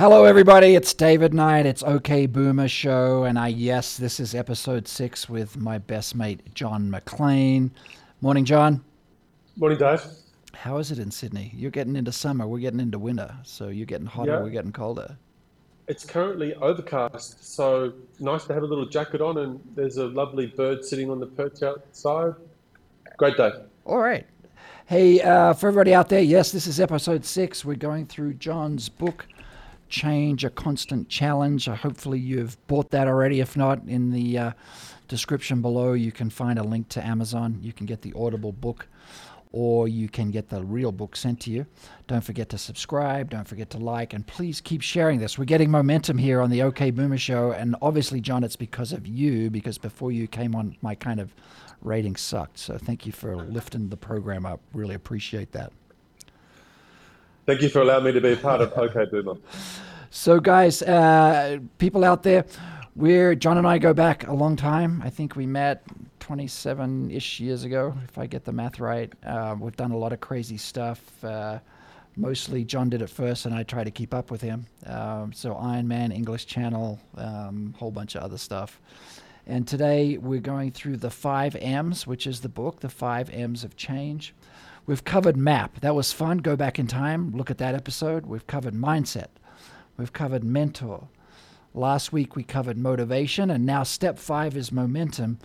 Hello, everybody. It's David Knight. It's OK Boomer Show. And I, yes, this is episode six with my best mate, John Maclean. Morning, John. Morning, Dave. How is it in Sydney? You're getting into summer. We're getting into winter. So you're getting hotter. Yeah. We're getting colder. It's currently overcast, so nice to have a little jacket on, and there's a lovely bird sitting on the perch outside. Great day. All right. Hey, uh, for everybody out there, yes, this is episode six. We're going through John's book, Change a Constant Challenge. Uh, hopefully, you've bought that already. If not, in the uh, description below, you can find a link to Amazon. You can get the Audible book or you can get the real book sent to you. Don't forget to subscribe. Don't forget to like. And please keep sharing this. We're getting momentum here on the OK Boomer Show. And obviously, John, it's because of you, because before you came on, my kind of rating sucked. So thank you for lifting the program up. Really appreciate that. Thank you for allowing me to be a part of OK Boomer. So, guys, uh, people out there, we're John and I go back a long time. I think we met 27 ish years ago, if I get the math right. Uh, we've done a lot of crazy stuff. Uh, mostly John did it first, and I try to keep up with him. Um, so, Iron Man, English Channel, um, whole bunch of other stuff. And today we're going through the five M's, which is the book, The Five M's of Change. We've covered map. That was fun. Go back in time, look at that episode. We've covered mindset. We've covered mentor. Last week we covered motivation, and now step five is momentum.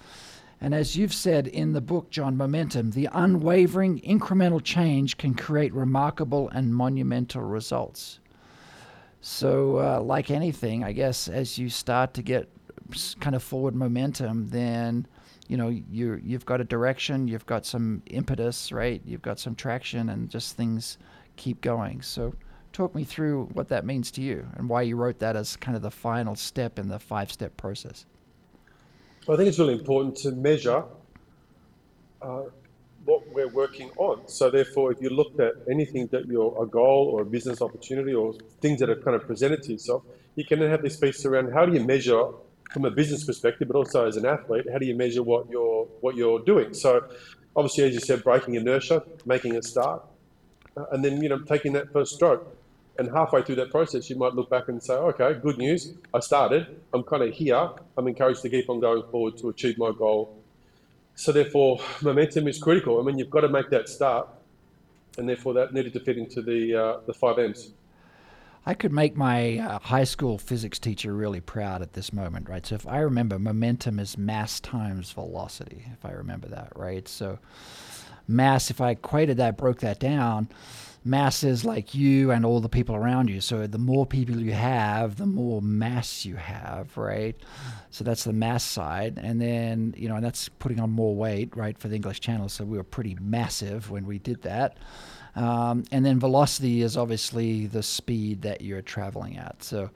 And as you've said in the book, John, Momentum, the unwavering incremental change can create remarkable and monumental results. So, uh, like anything, I guess as you start to get kind of forward momentum, then you know you you've got a direction, you've got some impetus, right? You've got some traction, and just things keep going. So, talk me through what that means to you and why you wrote that as kind of the final step in the five-step process. Well, I think it's really important to measure uh, what we're working on. So, therefore, if you looked at anything that you're a goal or a business opportunity or things that are kind of presented to yourself, you can then have this piece around how do you measure from a business perspective, but also as an athlete, how do you measure what you're what you're doing? So, obviously, as you said, breaking inertia, making a start, uh, and then you know taking that first stroke. And halfway through that process, you might look back and say, okay, good news, I started, I'm kind of here, I'm encouraged to keep on going forward to achieve my goal. So, therefore, momentum is critical. I mean, you've got to make that start, and therefore, that needed to fit into the, uh, the five M's. I could make my uh, high school physics teacher really proud at this moment, right? So if I remember, momentum is mass times velocity, if I remember that, right? So mass, if I equated that, broke that down, mass is like you and all the people around you. So the more people you have, the more mass you have, right? So that's the mass side. And then, you know, and that's putting on more weight, right, for the English channel. So we were pretty massive when we did that. Um, and then velocity is obviously the speed that you're traveling at. So,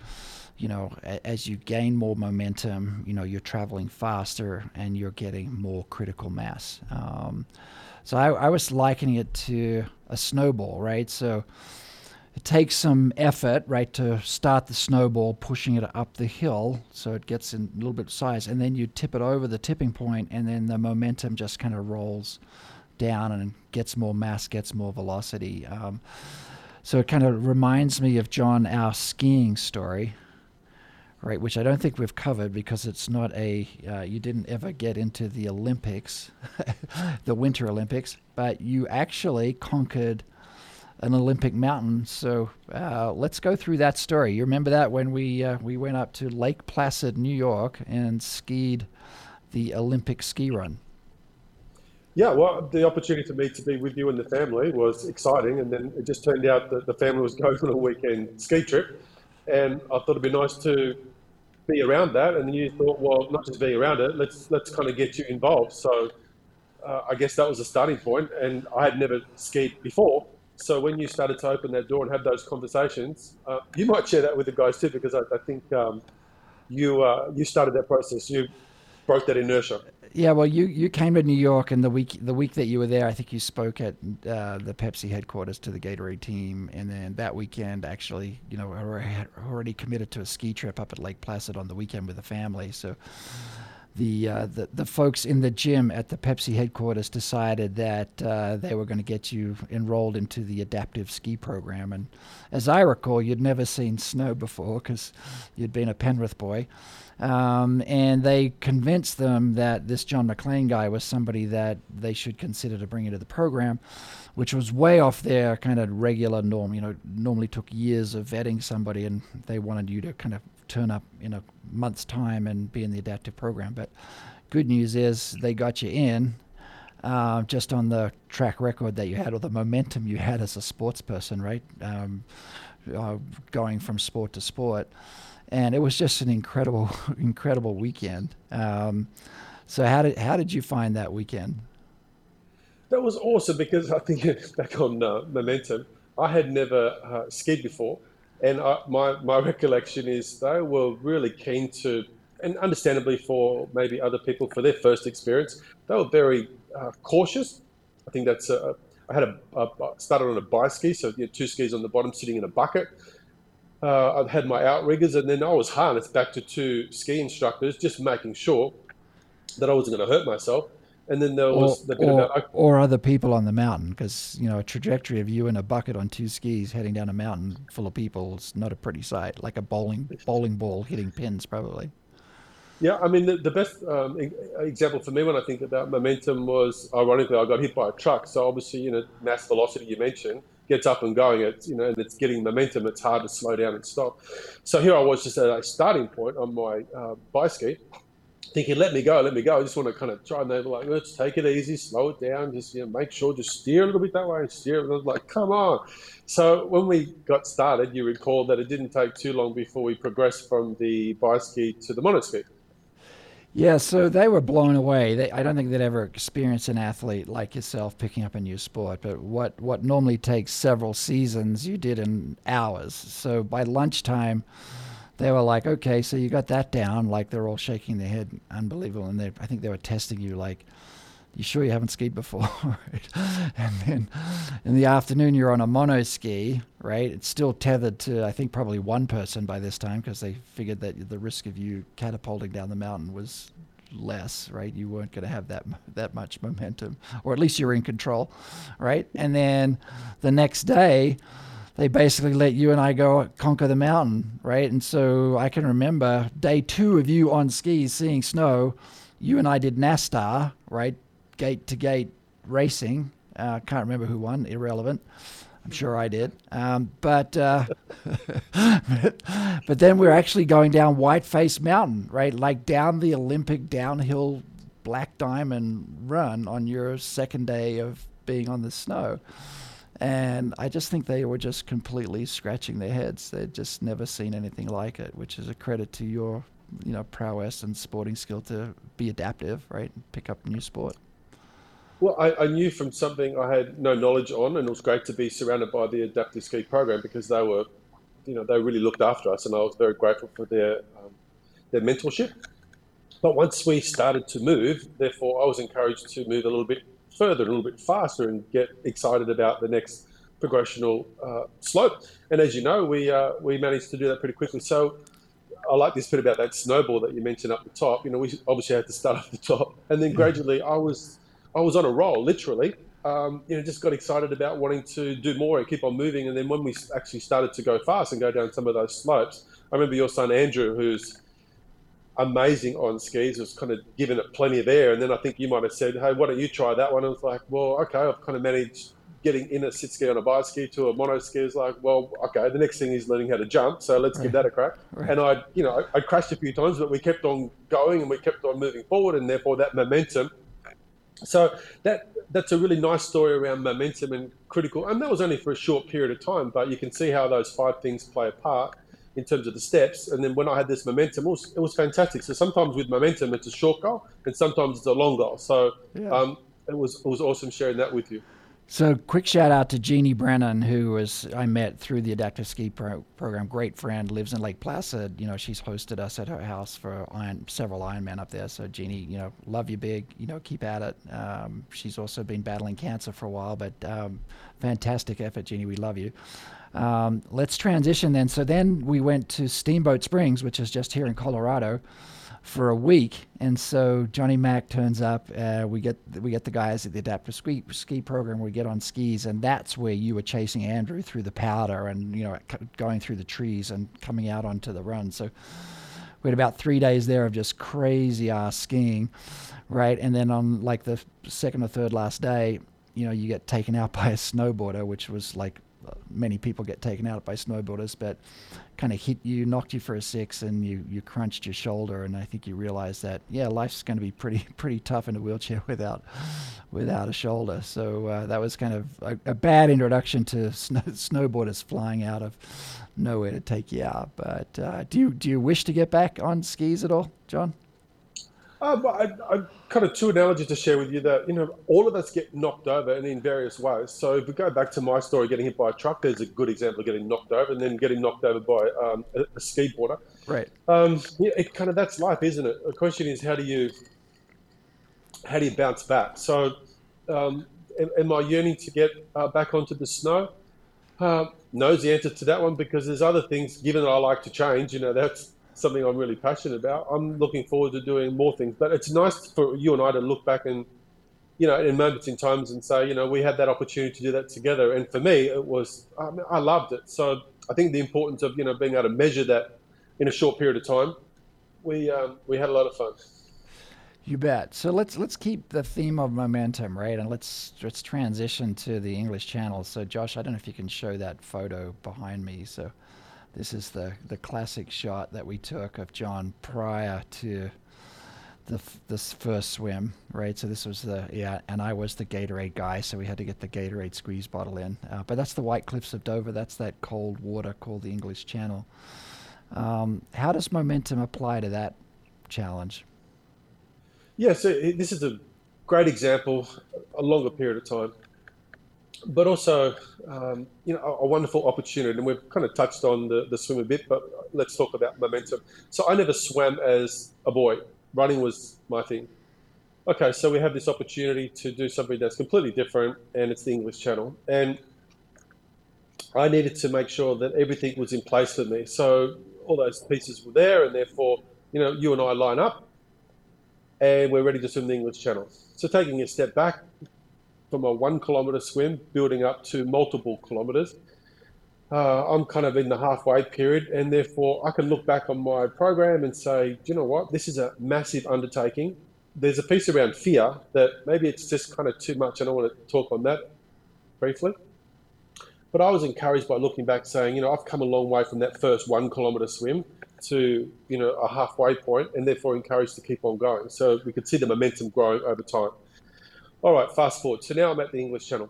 you know, as you gain more momentum, you know, you're traveling faster and you're getting more critical mass. Um, so I, I was likening it to a snowball, right? So it takes some effort, right, to start the snowball, pushing it up the hill so it gets in a little bit of size, and then you tip it over the tipping point, and then the momentum just kind of rolls down and gets more mass, gets more velocity. Um, so it kind of reminds me of John, our skiing story, right? Which I don't think we've covered because it's not a, uh, you didn't ever get into the Olympics, the Winter Olympics, but you actually conquered an Olympic mountain. So uh, let's go through that story. You remember that when we uh, we went up to Lake Placid, New York, and skied the Olympic ski run. Yeah, well, the opportunity for me to be with you and the family was exciting, and then it just turned out that the family was going on a weekend ski trip, and I thought it'd be nice to be around that. And you thought, well, not just be around it, let's let's kind of get you involved. So uh, I guess that was a starting point, and I had never skied before. So when you started to open that door and have those conversations, uh, you might share that with the guys too, because I, I think um, you uh, you started that process. You broke that inertia. Yeah, well, you, you came to New York, and the week the week that you were there, I think you spoke at uh, the Pepsi headquarters to the Gatorade team, and then that weekend, actually, you know, already, already committed to a ski trip up at Lake Placid on the weekend with the family. So the, uh, the the folks in the gym at the Pepsi headquarters decided that uh, they were going to get you enrolled into the adaptive ski program. And as I recall, you'd never seen snow before because you'd been a Penrith boy. Um, and they convinced them that this John Maclean guy was somebody that they should consider to bring into the program, which was way off their kind of regular norm. You know, normally took years of vetting somebody, and they wanted you to kind of turn up in a month's time and be in the adaptive program. But good news is they got you in. Uh, just on the track record that you had, or the momentum you had as a sports person, right? Um, uh, going from sport to sport and it was just an incredible, incredible weekend. Um, so how did how did you find that weekend? That was awesome because I think back on uh, momentum, I had never uh, skied before, and I, my my recollection is they were really keen to, and understandably for maybe other people for their first experience, they were very uh, cautious. I think that's a, I had a, a started on a bi ski, so you had two skis on the bottom, sitting in a bucket uh, I had my outriggers, and then I was harnessed back to two ski instructors, just making sure that I wasn't going to hurt myself. And then there was or, the or, about, or other people on the mountain, because you know a trajectory of you in a bucket on two skis heading down a mountain full of people is not a pretty sight. Like a bowling bowling ball hitting pins, probably. Yeah, I mean the, the best um, example for me when I think about momentum was ironically I got hit by a truck. So obviously you know mass velocity you mentioned gets up and going, it's you know, and it's getting momentum. It's hard to slow down and stop. So here I was, just at a starting point on my uh, biski, thinking, "Let me go, let me go." I just want to kind of try, and they were like, "Let's take it easy, slow it down, just you know, make sure, just steer a little bit that way, and steer." And I was like, "Come on!" So when we got started, you recall that it didn't take too long before we progressed from the biski to the monoski. Yeah, so they were blown away. They, I don't think they'd ever experienced an athlete like yourself picking up a new sport. But what, what normally takes several seasons, you did in hours. So by lunchtime, they were like, okay, so you got that down. Like they're all shaking their head, unbelievable. And they, I think they were testing you like, you sure you haven't skied before? and then in the afternoon, you're on a mono ski, right? It's still tethered to, I think, probably one person by this time because they figured that the risk of you catapulting down the mountain was less, right? You weren't going to have that that much momentum, or at least you're in control, right? And then the next day, they basically let you and I go conquer the mountain, right? And so I can remember day two of you on skis seeing snow. You and I did NASTAR, right? Gate to gate racing. I uh, can't remember who won, irrelevant. I'm sure I did. Um, but, uh, but, then we're actually going down Whiteface Mountain, right? Like down the Olympic downhill Black Diamond run on your second day of being on the snow. And I just think they were just completely scratching their heads. They'd just never seen anything like it, which is a credit to your, you know, prowess and sporting skill to be adaptive, right? And pick up new sport. Well, I, I, knew from something I had no knowledge on, and it was great to be surrounded by the adaptive ski program because they were, you know, they really looked after us, and I was very grateful for their um, their mentorship. But once we started to move, therefore, I was encouraged to move a little bit further, a little bit faster, and get excited about the next progressional uh, slope. And as you know, we uh, we managed to do that pretty quickly. So I like this bit about that snowball that you mentioned up the top. You know, we obviously had to start at the top, and then gradually I was I was on a roll, literally. Um, you know, just got excited about wanting to do more and keep on moving. And then when we actually started to go fast and go down some of those slopes, I remember your son Andrew, who's amazing on skis, was kind of giving it plenty of air. And then I think you might have said, "Hey, why don't you try that one?" I was like, "Well, okay, I've kind of managed." Getting in a sit ski on a bi ski to a mono ski is like, well, okay. The next thing is learning how to jump, so let's right. give that a crack. Right. And I, you know, I crashed a few times, but we kept on going and we kept on moving forward, and therefore that momentum so that that's a really nice story around momentum and critical. And that was only for a short period of time, but you can see how those five things play a part in terms of the steps. And then when I had this momentum, it was, it was fantastic. So sometimes with momentum, it's a short goal, and sometimes it's a long goal. So yeah. um, it was it was awesome sharing that with you. So, quick shout out to Jeannie Brennan, who was I met through the Adaptive Ski pro- Program. Great friend, lives in Lake Placid. You know, she's hosted us at her house for Iron, several Ironman up there. So, Jeannie, you know, love you big. You know, keep at it. Um, she's also been battling cancer for a while, but um, fantastic effort, Jeannie. We love you. Um, let's transition then. So then we went to Steamboat Springs, which is just here in Colorado. For a week. And so Johnny Mack turns up. Uh, we get we get the guys at the adaptive ski ski program. We get on skis, and that's where you were chasing Andrew through the powder and you know going through the trees and coming out onto the run. So we had about three days there of just crazy ass skiing, right? And then on like the second or third last day, you know, you get taken out by a snowboarder, which was like many people get taken out by snowboarders, but kind of hit you, knocked you for a six, and you you crunched your shoulder, and I think you realized that yeah, life's going to be pretty pretty tough in a wheelchair without without a shoulder. So uh, that was kind of a, a bad introduction to snow, snowboarders flying out of nowhere to take you out. But uh, do you do you wish to get back on skis at all, John? Um, I, I kind of two analogies to share with you that you know all of us get knocked over and in various ways. So if we go back to my story, getting hit by a truck, there's a good example of getting knocked over, and then getting knocked over by um, a, a skateboarder. Right. Um, yeah, it kind of that's life, isn't it? The question is how do you how do you bounce back? So um, am, am, I yearning to get uh, back onto the snow? Uh, knows the answer to that one because there's other things. Given that I like to change, you know that's something I'm really passionate about. I'm looking forward to doing more things. But it's nice for you and I to look back and, you know, in moments in times and say, you know, we had that opportunity to do that together. And for me, it was, I, mean, I loved it. So I think the importance of, you know, being able to measure that in a short period of time, we, um, we had a lot of fun. You bet. So let's let's keep the theme of momentum, right? And let's let's transition to the English Channel. So Josh, I don't know if you can show that photo behind me. So this is the, the classic shot that we took of John prior to the this first swim, right? So this was the yeah, and I was the Gatorade guy, so we had to get the Gatorade squeeze bottle in. Uh, but that's the White Cliffs of Dover. That's that cold water called the English Channel. Um, how does momentum apply to that challenge? Yeah, so this is a great example, a longer period of time but also, um, you know, a, a, wonderful opportunity. And we've kind of touched on the, the swim a bit, but let's talk about momentum. So I never swam as a boy. Running was my thing. Okay, so we have this opportunity to do something that's completely different, and it's the English Channel. And I needed to make sure that everything was in place for me. So all those pieces were there, and therefore, you know, you and I line up, and we're ready to swim the English Channel. So taking a step back, from a one kilometer swim building up to multiple kilometers. Uh, I'm kind of in the halfway period, and therefore I can look back on my program and say, do you know what? This is a massive undertaking. There's a piece around fear that maybe it's just kind of too much. And I want to talk on that briefly. But I was encouraged by looking back, saying, you know, I've come a long way from that first one kilometer swim to, you know, a halfway point, and therefore encouraged to keep on going. So we could see the momentum growing over time. All right, fast forward. So now I'm at the English Channel.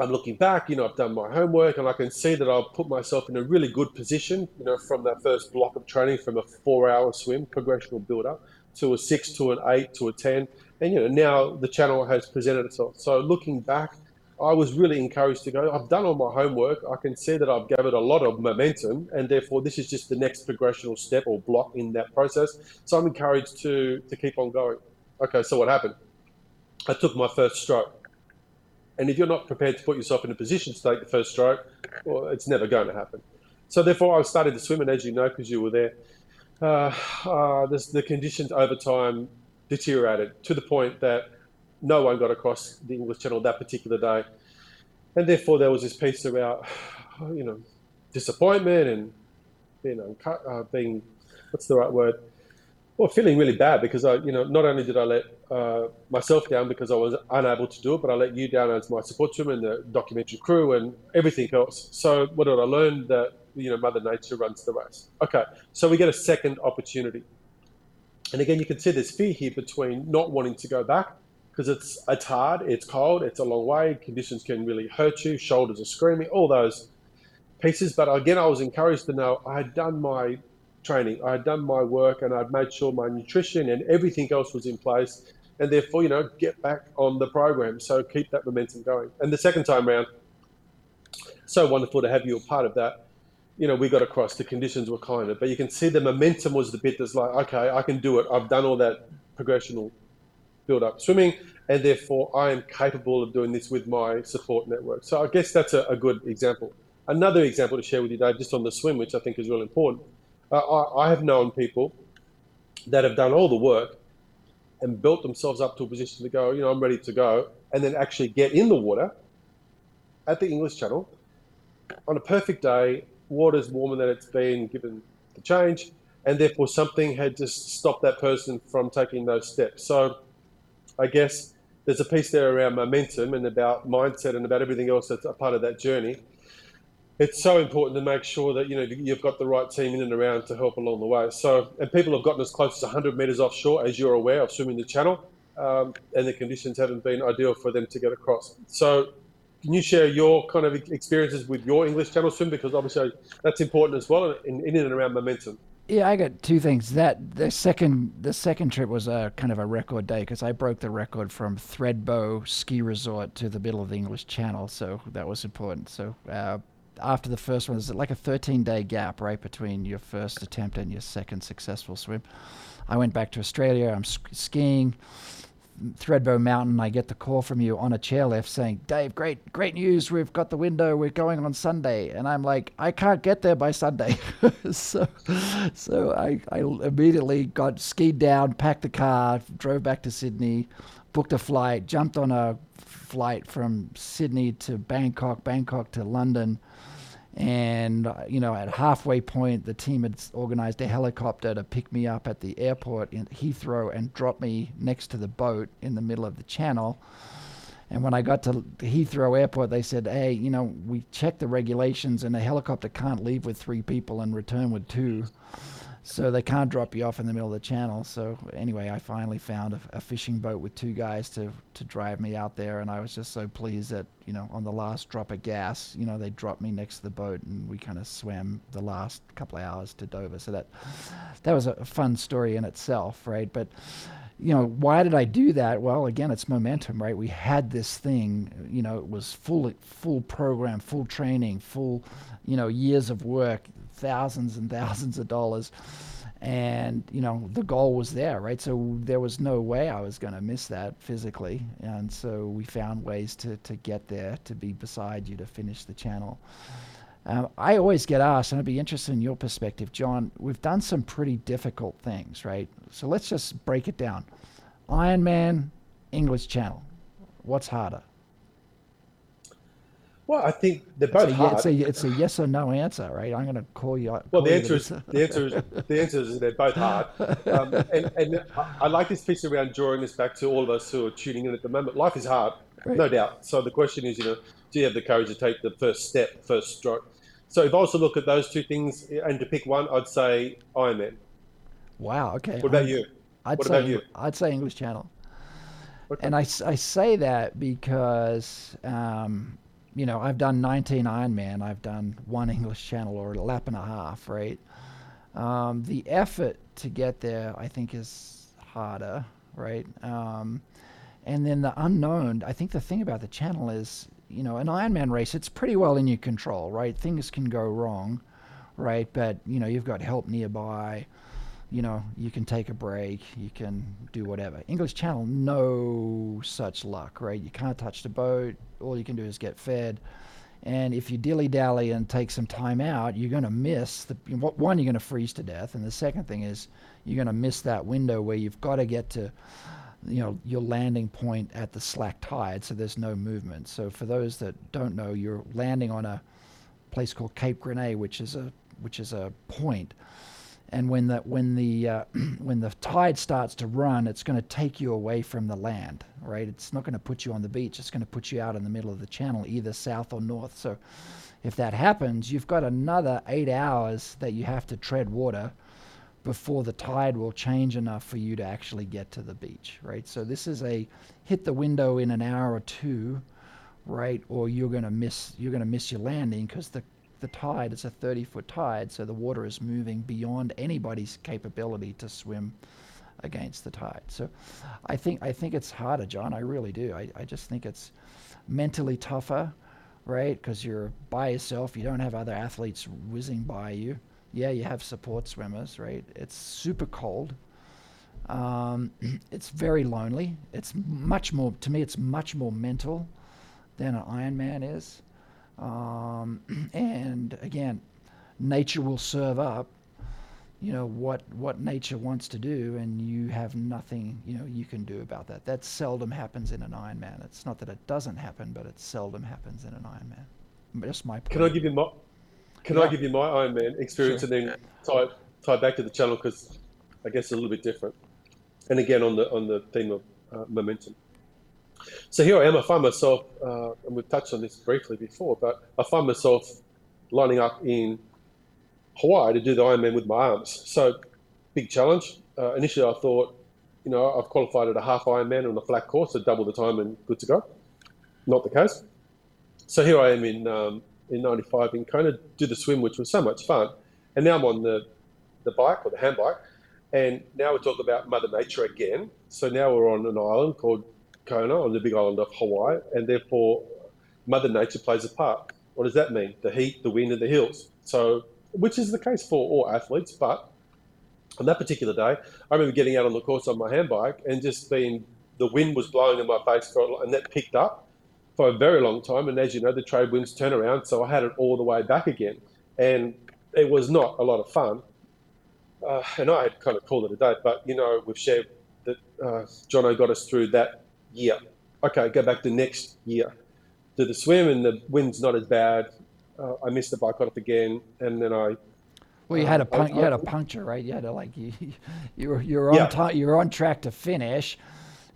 I'm looking back, you know, I've done my homework and I can see that I've put myself in a really good position, you know, from that first block of training from a four hour swim, progressional build up, to a six, to an eight, to a 10. And, you know, now the channel has presented itself. So looking back, I was really encouraged to go, I've done all my homework. I can see that I've gathered a lot of momentum, and therefore this is just the next progressional step or block in that process. So I'm encouraged to, to keep on going. Okay, so what happened? I took my first stroke. And if you're not prepared to put yourself in a position to take the first stroke, well, it's never going to happen. So therefore, I started to swim, and as you know, because you were there, uh, uh, this, the conditions over time deteriorated to the point that no one got across the English Channel that particular day, and therefore there was this piece about, you know, disappointment and being uncut, uh, being, what's the right word? Well, feeling really bad because I, you know, not only did I let uh, myself down because I was unable to do it, but I let you down as my support team and the documentary crew and everything else. So what did I learn? That you know, Mother Nature runs the race. Okay, so we get a second opportunity, and again, you can see there's fear here between not wanting to go back because it's it's hard, it's cold, it's a long way, conditions can really hurt you, shoulders are screaming, all those pieces. But again, I was encouraged to know I had done my training. I had done my work and I'd made sure my nutrition and everything else was in place. And therefore, you know, get back on the program. So keep that momentum going. And the second time round, so wonderful to have you a part of that. You know, we got across, the conditions were kinder, but you can see the momentum was the bit that's like, okay, I can do it. I've done all that progressional build up swimming, and therefore I am capable of doing this with my support network. So I guess that's a, a good example. Another example to share with you, Dave, just on the swim, which I think is really important uh, I, I, have known people that have done all the work and built themselves up to a position to go, you know, I'm ready to go, and then actually get in the water at the English Channel on a perfect day. Water's warmer than it's been given the change, and therefore something had just stopped that person from taking those steps. So, I guess there's a piece there around momentum and about mindset and about everything else that's a part of that journey. It's so important to make sure that you know you've got the right team in and around to help along the way. So, and people have gotten as close as 100 meters offshore, as you're aware, of swimming the channel, um, and the conditions haven't been ideal for them to get across. So, can you share your kind of experiences with your English Channel swim because obviously that's important as well in, in and around momentum. Yeah, I got two things. That the second the second trip was a kind of a record day because I broke the record from Thredbo ski resort to the middle of the English Channel, so that was important. So uh, after the first one, there's like a 13 day gap right between your first attempt and your second successful swim. I went back to Australia. I'm skiing. Thredbo Mountain, I get the call from you on a chairlift saying, Dave, great, great news. We've got the window. We're going on Sunday. And I'm like, I can't get there by Sunday. so so I, I immediately got skied down, packed the car, drove back to Sydney, booked a flight, jumped on a flight from Sydney to Bangkok, Bangkok to London and, uh, you know, at halfway point, the team had organized a helicopter to pick me up at the airport in Heathrow and drop me next to the boat in the middle of the channel. And when I got to Heathrow Airport, they said, hey, you know, we checked the regulations and a helicopter can't leave with three people and return with two so they can't drop you off in the middle of the channel. So anyway, I finally found a, a, fishing boat with two guys to to drive me out there, and I was just so pleased that you know on the last drop of gas, you know they dropped me next to the boat, and we kind of swam the last couple of hours to Dover. So that that was a fun story in itself, right? But you know why did I do that? Well, again, it's momentum, right? We had this thing, you know, it was full full program, full training, full you know years of work thousands and thousands of dollars. And you know the goal was there right? So there was no way i was going to miss that physically. And so we found ways to, to get there to be beside you to finish the channel. Um, i always get asked and i'd be interested in your perspective john we've done some pretty difficult things right? So let's just break it down. Ironman english channel. What's harder well, I think they're both it's a, hard. It's a, it's a yes or no answer, right? I'm going to call you. Well, call the you answer is the answer is the answer is they're both hard. Um, and and I like this piece around drawing this back to all of us who are tuning in at the moment. Life is hard, right. no doubt. So the question is, you know, do you have the courage to take the first step, first stroke? So if I was to look at those two things and to pick one, I'd say Ironman. Wow. Okay. What about I'm, you? I'd what say, about you? I'd say English Channel. Okay. And I, I say that because um, you know, I've done 19 Ironman, I've done one English Channel or a lap and a half, right? Um, the effort to get there, I think, is harder, right? Um, and then the unknown. I think the thing about the channel is, you know, an Ironman race, it's pretty well in your control, right? Things can go wrong, right? But you know, you've got help nearby you know, you can take a break, you can do whatever. English Channel, no such luck, right? You can't touch the boat. All you can do is get fed. And if you dilly dally and take some time out, you're going to miss the one. You're going to freeze to death, and the second thing is you're going to miss that window where you've got to get to, you know, your landing point at the slack tide, so there's no movement. So for those that don't know, you're landing on a place called Cape Gris-Nez, which is a which is a point and when the when the uh, when the tide starts to run, it's going to take you away from the land, right? It's not going to put you on the beach. It's going to put you out in the middle of the channel, either south or north. So, if that happens, you've got another eight hours that you have to tread water before the tide will change enough for you to actually get to the beach, right? So this is a hit the window in an hour or two, right? Or you're to miss you're going to miss your landing because the the tide, it's a 30 foot tide, so the water is moving beyond anybody's capability to swim against the tide. So I think I think it's harder, John. I really do. I, I just think it's mentally tougher, right? Because you're by yourself. You don't have other athletes whizzing by you. Yeah, you have support swimmers, right? It's super cold. Um, it's very lonely. It's much more to me. It's much more mental than an Ironman is. Um, and again, nature will serve up you know what what nature wants to do and you have nothing you know you can do about that that seldom happens in an ironman it's not that it doesn't happen but it seldom happens in an ironman just my point. can i give you my can yeah. i give you my ironman experience sure. and then tie, tie back to the channel because i guess it's a little bit different and again on the on the theme of uh, momentum so here i am i find myself uh, and we've touched on this briefly before but i find myself lining up in Hawaii to do the Ironman with my arms. So big challenge. Uh, initially, I thought, you know, I've qualified at a half Ironman on a flat course, so double the time and good to go. Not the case. So here I am in um, in '95 in Kona, do the swim, which was so much fun, and now I'm on the the bike or the hand bike, and now we talk about Mother Nature again. So now we're on an island called Kona on the big island of Hawaii, and therefore Mother Nature plays a part. What does that mean? The heat, the wind, and the hills. So which is the case for all athletes. But on that particular day, I remember getting out on the course on my handbike and just being the wind was blowing in my face for, and that picked up for a very long time. And as you know, the trade winds turn around, so I had it all the way back again, and it was not a lot of fun. Uh, and I had kind of called it a day, but you know, we've shared that uh, Jono got us through that year. Okay, go back to next year. Do the swim, and the wind's not as bad uh, I missed the bike off again, and then I. Well, you had a uh, pun- you had a puncture, right? You had to like you you were you were on yeah. you were on track to finish,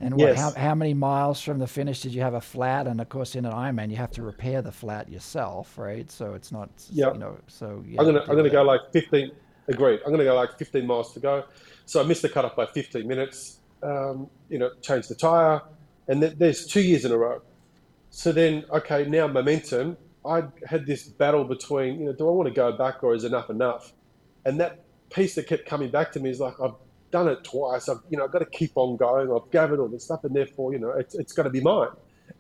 and what, yes. how how many miles from the finish did you have a flat? And of course, in an Ironman, you have to repair the flat yourself, right? So it's not yeah. you know so I'm gonna I'm gonna that. go like 15. Agreed. I'm gonna go like 15 miles to go. So I missed the cutoff by 15 minutes. Um, you know, changed the tire, and th- there's two years in a row. So then, okay, now momentum I had this battle between, you know, do I want to go back or is enough enough? And that piece that kept coming back to me is like, I've done it twice. I've, you know, I've got to keep on going. I've gathered all this stuff, and therefore, you know, it's, it's got to be mine.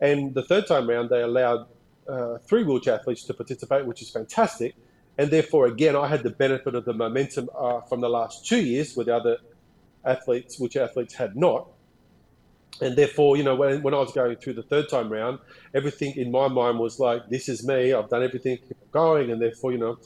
And the third time round, they allowed uh, three wheelchair athletes to participate, which is fantastic. And therefore, again, I had the benefit of the momentum uh, from the last two years, where the other athletes, which athletes had not and therefore, you know, when, when I was going through the third time round, everything in my mind was like, this is me. I've done everything, keep going. And therefore, you know,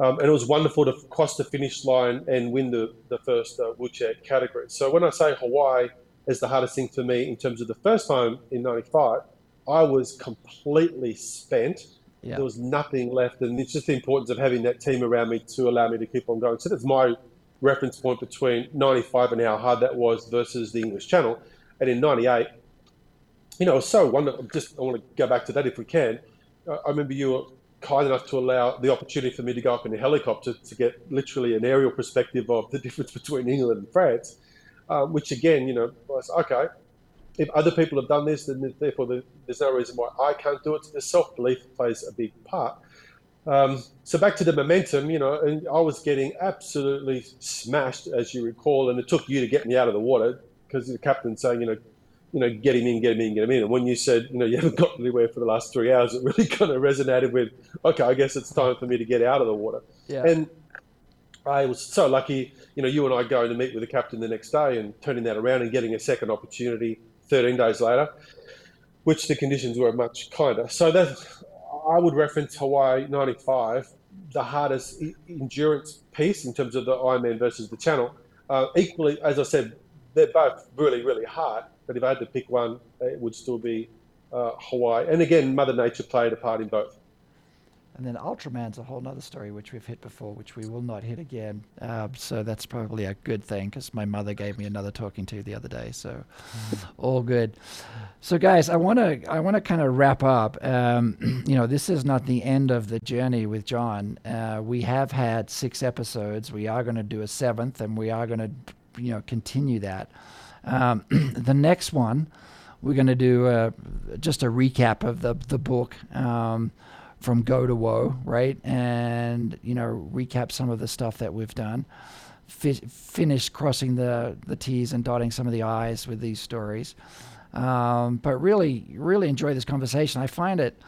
um, and it was wonderful to cross the finish line and win the, the first uh, wheelchair category. So when I say Hawaii is the hardest thing for me in terms of the first time in 95, I was completely spent. Yeah. There was nothing left. And it's just the importance of having that team around me to allow me to keep on going. So that's my reference point between 95 and how hard that was versus the English Channel and in '98, you know, it was so wonderful. Just I want to go back to that if we can. I remember you were kind enough to allow the opportunity for me to go up in a helicopter to get literally an aerial perspective of the difference between England and France, um, which again, you know, was okay. If other people have done this, then therefore there's no reason why I can't do it. So the self belief plays a big part. Um, so back to the momentum, you know, and I was getting absolutely smashed, as you recall, and it took you to get me out of the water because the captain saying, you know, you know, get him in, get him in, get him in. And when you said, you know, you haven't got anywhere for the last three hours, it really kind of resonated with, okay, I guess it's time for me to get out of the water. Yeah. And I was so lucky, you know, you and I going to meet with the captain the next day and turning that around and getting a second opportunity 13 days later, which the conditions were much kinder. So that I would reference Hawaii 95, the hardest endurance piece in terms of the Ironman versus the Channel. Uh, equally, as I said, they're both really, really hard. But if I had to pick one, it would still be uh, Hawaii. And again, Mother Nature played a part in both. And then Ultraman's a whole other story, which we've hit before, which we will not hit again. Uh, so that's probably a good thing because my mother gave me another talking to the other day. So all good. So guys, I want to I want to kind of wrap up. Um, you know, this is not the end of the journey with John. Uh, we have had six episodes. We are going to do a seventh, and we are going to you know continue that. Um, the next one, we're going to do a, just a recap of the the book um, from Go to Woe, right? And you know recap some of the stuff that we've done. Fi- finish crossing the the T's and dotting some of the I's with these stories. Um, but really, really enjoy this conversation. I find it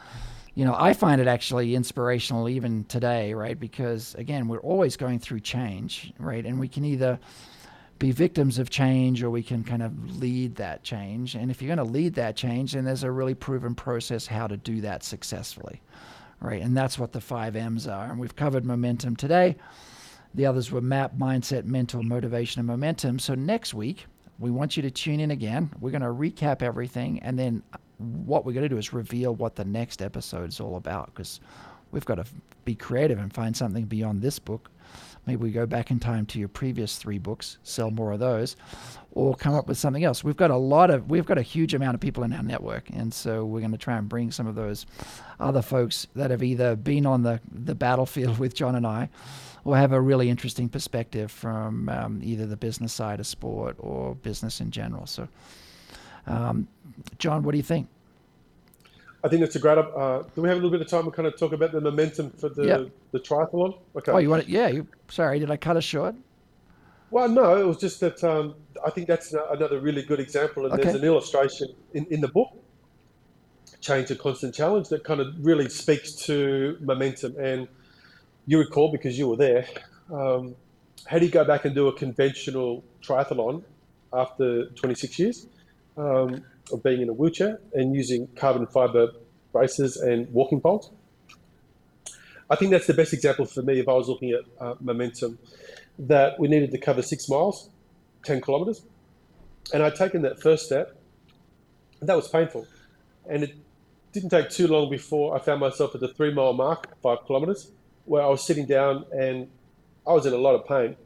you know, I find it actually inspirational even today, right? Because again, we're always going through change, right? And we can either be victims of change or we can kind of lead that change. And if you're going to lead that change, then there's a really proven process how to do that successfully. Right? And that's what the five M's are. And we've covered momentum today. The others were map, mindset, mental, motivation, and momentum. So next week, we want you to tune in again. We're going to recap everything, and then what we're going to do is reveal what the next episode is all about because we've got to be creative and find something beyond this book. Maybe we go back in time to your previous three books, sell more of those, or come up with something else. We've got a lot of, we've got a huge amount of people in our network, and so we're going to try and bring some of those other folks that have either been on the the battlefield with John and I, or have a really interesting perspective from um, either the business side of sport or business in general. So, um, John, what do you think? I think that's a great. Uh, do we have a little bit of time to kind of talk about the momentum for the Yep. the triathlon? Okay. Oh, you want it? Yeah. You, sorry, did I cut us short? Well, no, it was just that um, I think that's another really good example, and there's an illustration in, in the book, Change a Constant Challenge, that kind of really speaks to momentum. And you recall, because you were there, um, how do you go back and do a conventional triathlon after 26 years um, of being in a wheelchair and using carbon fiber braces and walking poles? I think that's the best example for me if I was looking at uh, momentum that we needed to cover six miles, 10 kilometers. And I'd taken that first step, and that was painful. And it didn't take too long before I found myself at the three mile mark, five kilometers, where I was sitting down and I was in a lot of pain.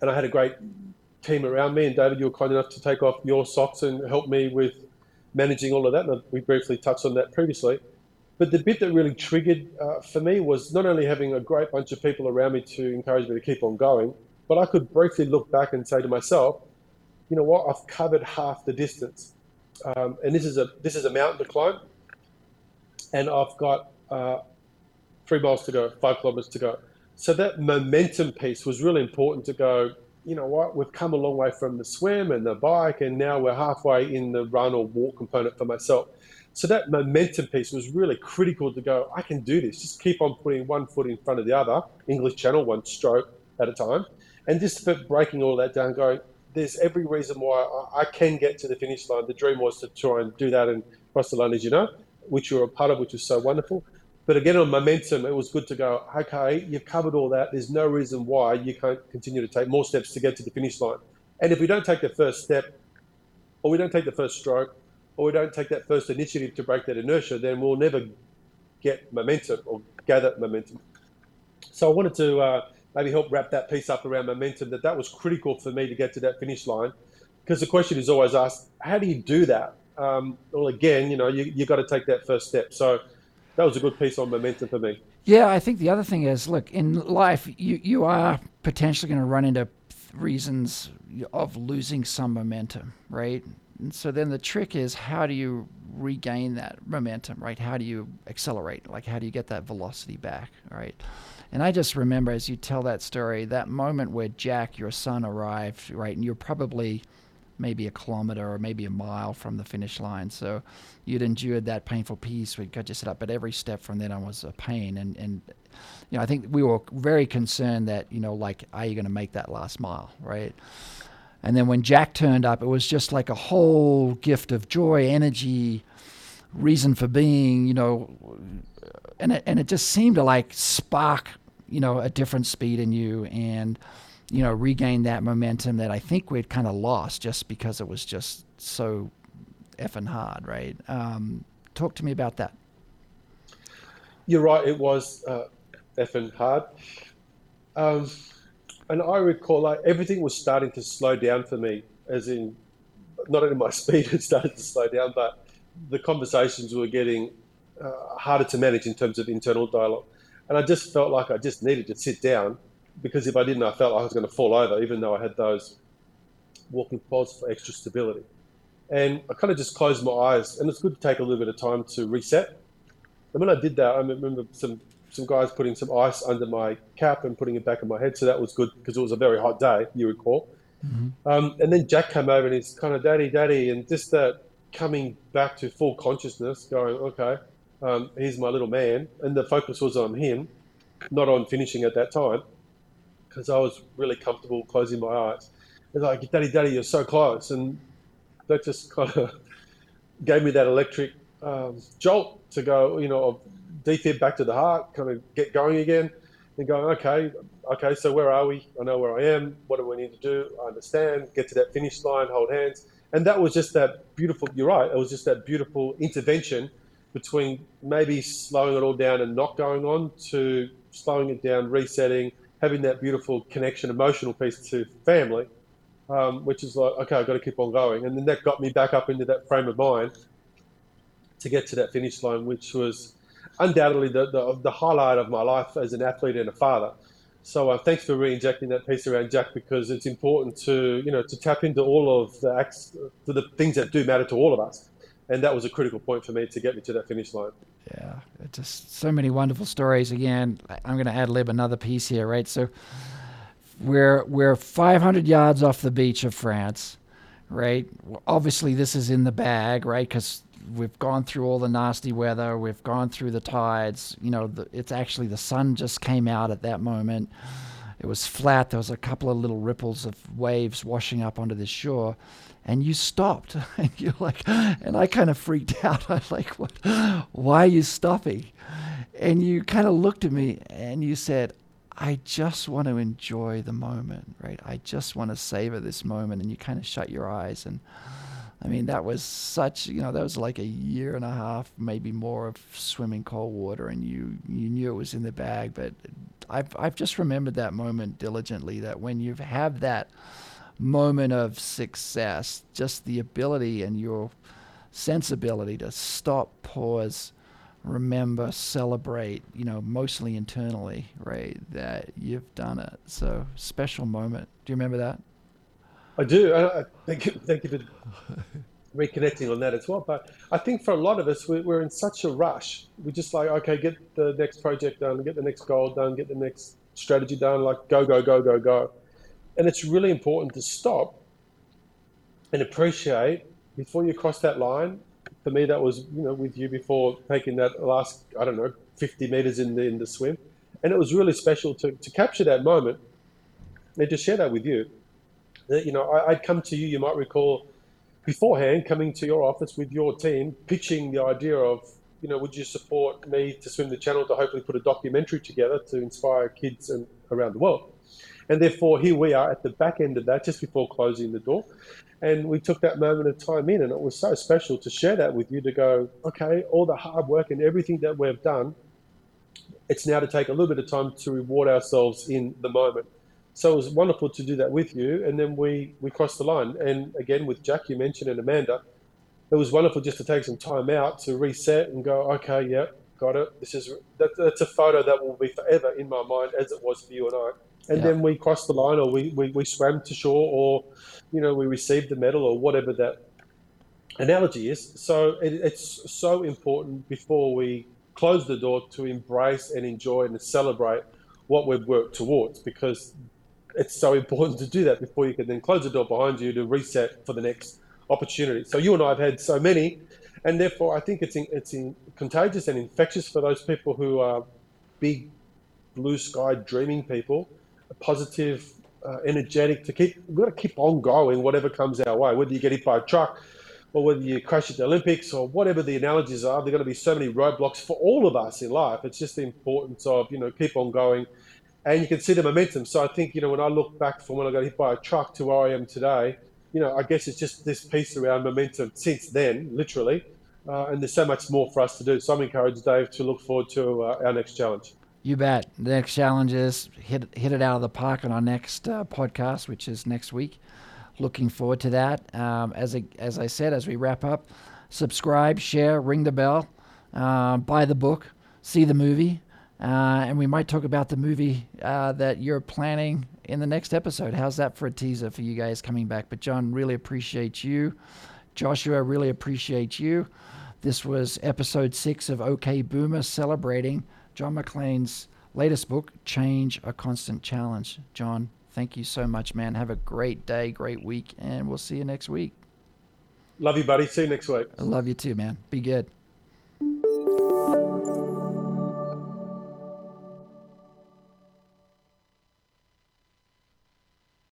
And I had a great team around me. And David, you were kind enough to take off your socks and help me with managing all of that. And we briefly touched on that previously. But the bit that really triggered uh, for me was not only having a great bunch of people around me to encourage me to keep on going, but I could briefly look back and say to myself, you know what, I've covered half the distance. Um, and this is a this is a mountain to climb, and I've got uh, three miles to go, five kilometers to go. So that momentum piece was really important to go. You know what? We've come a long way from the swim and the bike, and now we're halfway in the run or walk component for myself. So that momentum piece was really critical to go. I can do this. Just keep on putting one foot in front of the other, English Channel, one stroke at a time, and just breaking all that down, going. There's every reason why I can get to the finish line. The dream was to try and do that and cross the line, as you know, which you were a part of, which was so wonderful. But again, on momentum, it was good to go, okay, you've covered all that. There's no reason why you can't continue to take more steps to get to the finish line. And if we don't take the first step, or we don't take the first stroke, or we don't take that first initiative to break that inertia, then we'll never get momentum or gather momentum. So I wanted to uh, maybe help wrap that piece up around momentum, that that was critical for me to get to that finish line. Because the question is always asked, how do you do that? Um, well, again, you know, you, you got to take that first step. So that was a good piece on momentum for me. Yeah, I think the other thing is, look, in life, you you are potentially going to run into reasons of losing some momentum, right? And so then the trick is, how do you regain that momentum, right? How do you accelerate? Like, how do you get that velocity back, right? And I just remember as you tell that story, that moment where Jack, your son, arrived, right? And you're probably maybe a kilometer or maybe a mile from the finish line. So you'd endured that painful piece. We'd got you set up, but every step from then on was a pain. And, and you know, I think we were very concerned that, you know, like, are you going to make that last mile, right? And then when Jack turned up, it was just like a whole gift of joy, energy, reason for being, you know, and it, and it just seemed to like spark, you know, a different speed in you and, you know, regain that momentum that I think we'd kind of lost just because it was just so effing hard, right? Um, talk to me about that. You're right, it was uh, effing hard. Um, and I recall like everything was starting to slow down for me, as in not only my speed had started to slow down, but the conversations were getting uh, harder to manage in terms of internal dialogue. And I just felt like I just needed to sit down because if I didn't, I felt like I was going to fall over, even though I had those walking pods for extra stability. And I kind of just closed my eyes, and it's good to take a little bit of time to reset. And when I did that, I remember some some guys putting some ice under my cap and putting it back in my head, so that was good because it was a very hot day, you recall. Um, and then Jack came over and he's kind of daddy, daddy, and just that coming back to full consciousness, going, okay, um, here's my little man, and the focus was on him, not on finishing at that time, because I was really comfortable closing my eyes. It's like, daddy, daddy, you're so close, and that just kind of gave me that electric um, jolt to go, you know, defib back to the heart, kind of get going again. and going, okay, okay, so where are we? I know where I am. What do we need to do? I understand. Get to that finish line, hold hands. And that was just that beautiful, you're right, it was just that beautiful intervention between maybe slowing it all down and not going on to slowing it down, resetting, having that beautiful connection, emotional piece to family, um, which is like, okay, I've got to keep on going. And then that got me back up into that frame of mind to get to that finish line, which was undoubtedly the, the, the highlight of my life as an athlete and a father. So uh, thanks for re-injecting that piece around Jack because it's important to you know to tap into all of the acts, the things that do matter to all of us, and that was a critical point for me to get me to that finish line. Yeah, just so many wonderful stories. Again, I'm going to add lib another piece here, right? So we're we're 500 yards off the beach of France, right? Obviously, this is in the bag, right? Because we've gone through all the nasty weather, we've gone through the tides. You know, the, it's actually the sun just came out at that moment. It was flat. There was a couple of little ripples of waves washing up onto the shore, and you stopped. And you're like, and I kind of freaked out. I am like, what? Why are you stopping? And you kind of looked at me and you said, I just want to enjoy the moment, right? I just want to savor this moment. And you kind of shut your eyes and I mean, that was such, you know, that was like a year and a half, maybe more of swimming cold water, and you you knew it was in the bag. But I've I've just remembered that moment diligently. That when you have that moment of success, just the ability and your sensibility to stop, pause, remember, celebrate, you know, mostly internally, right? That you've done it. So special moment. Do you remember that? I do. I, thank you. Thank you for reconnecting on that as well. But I think for a lot of us, we're in such a rush. We're just like, okay, get the next project done, get the next goal done, get the next strategy done. Like go, go, go, go, go. And it's really important to stop and appreciate before you cross that line. For me, that was you know with you before taking that last I don't know 50 meters in the in the swim, and it was really special to to capture that moment and to share that with you That, you know, I, would come to you, you might recall beforehand coming to your office with your team, pitching the idea of, you know, would you support me to swim the channel to hopefully put a documentary together to inspire kids and, around the world? And therefore, here we are at the back end of that, just before closing the door. And we took that moment of time in, and it was so special to share that with you to go, okay, all the hard work and everything that we've done, it's now to take a little bit of time to reward ourselves in the moment. So it was wonderful to do that with you. And then we, we crossed the line. And again, with Jack, you mentioned, and Amanda, it was wonderful just to take some time out to reset and go, okay, yeah, got it. This is that, that's a photo that will be forever in my mind as it was for you and I. And yeah. then we crossed the line, or we, we, we swam to shore, or you know we received the medal, or whatever that analogy is. So it, it's so important before we close the door to embrace and enjoy and celebrate what we've worked towards, because it's so important to do that before you can then close the door behind you to reset for the next opportunity. So you and I have had so many, and therefore I think it's in, it's in contagious and infectious for those people who are big, blue sky dreaming people, positive, uh, energetic. To keep, we've got to keep on going, whatever comes our way. Whether you get hit by a truck, or whether you crash at the Olympics, or whatever the analogies are, there are going to be so many roadblocks for all of us in life. It's just the importance of you know keep on going and you can see the momentum. So I think you know when I look back from when I got hit by a truck to where I am today, you know I guess it's just this piece around momentum since then, literally, uh, and there's so much more for us to do. So I'm encouraged, Dave, to look forward to uh, our next challenge. You bet. The next challenge is hit hit it out of the park on our next uh, podcast, which is next week. Looking forward to that. Um, as I, as I said, as we wrap up, subscribe, share, ring the bell, uh, buy the book, see the movie. Uh, and we might talk about the movie uh, that you're planning in the next episode. How's that for a teaser for you guys coming back? But John, really appreciate you. Joshua, really appreciate you. This was episode six of OK Boomer celebrating John Maclean's latest book, Change a Constant Challenge. John, thank you so much, man. Have a great day, great week, and we'll see you next week. Love you, buddy. See you next week. I love you too, man. Be good.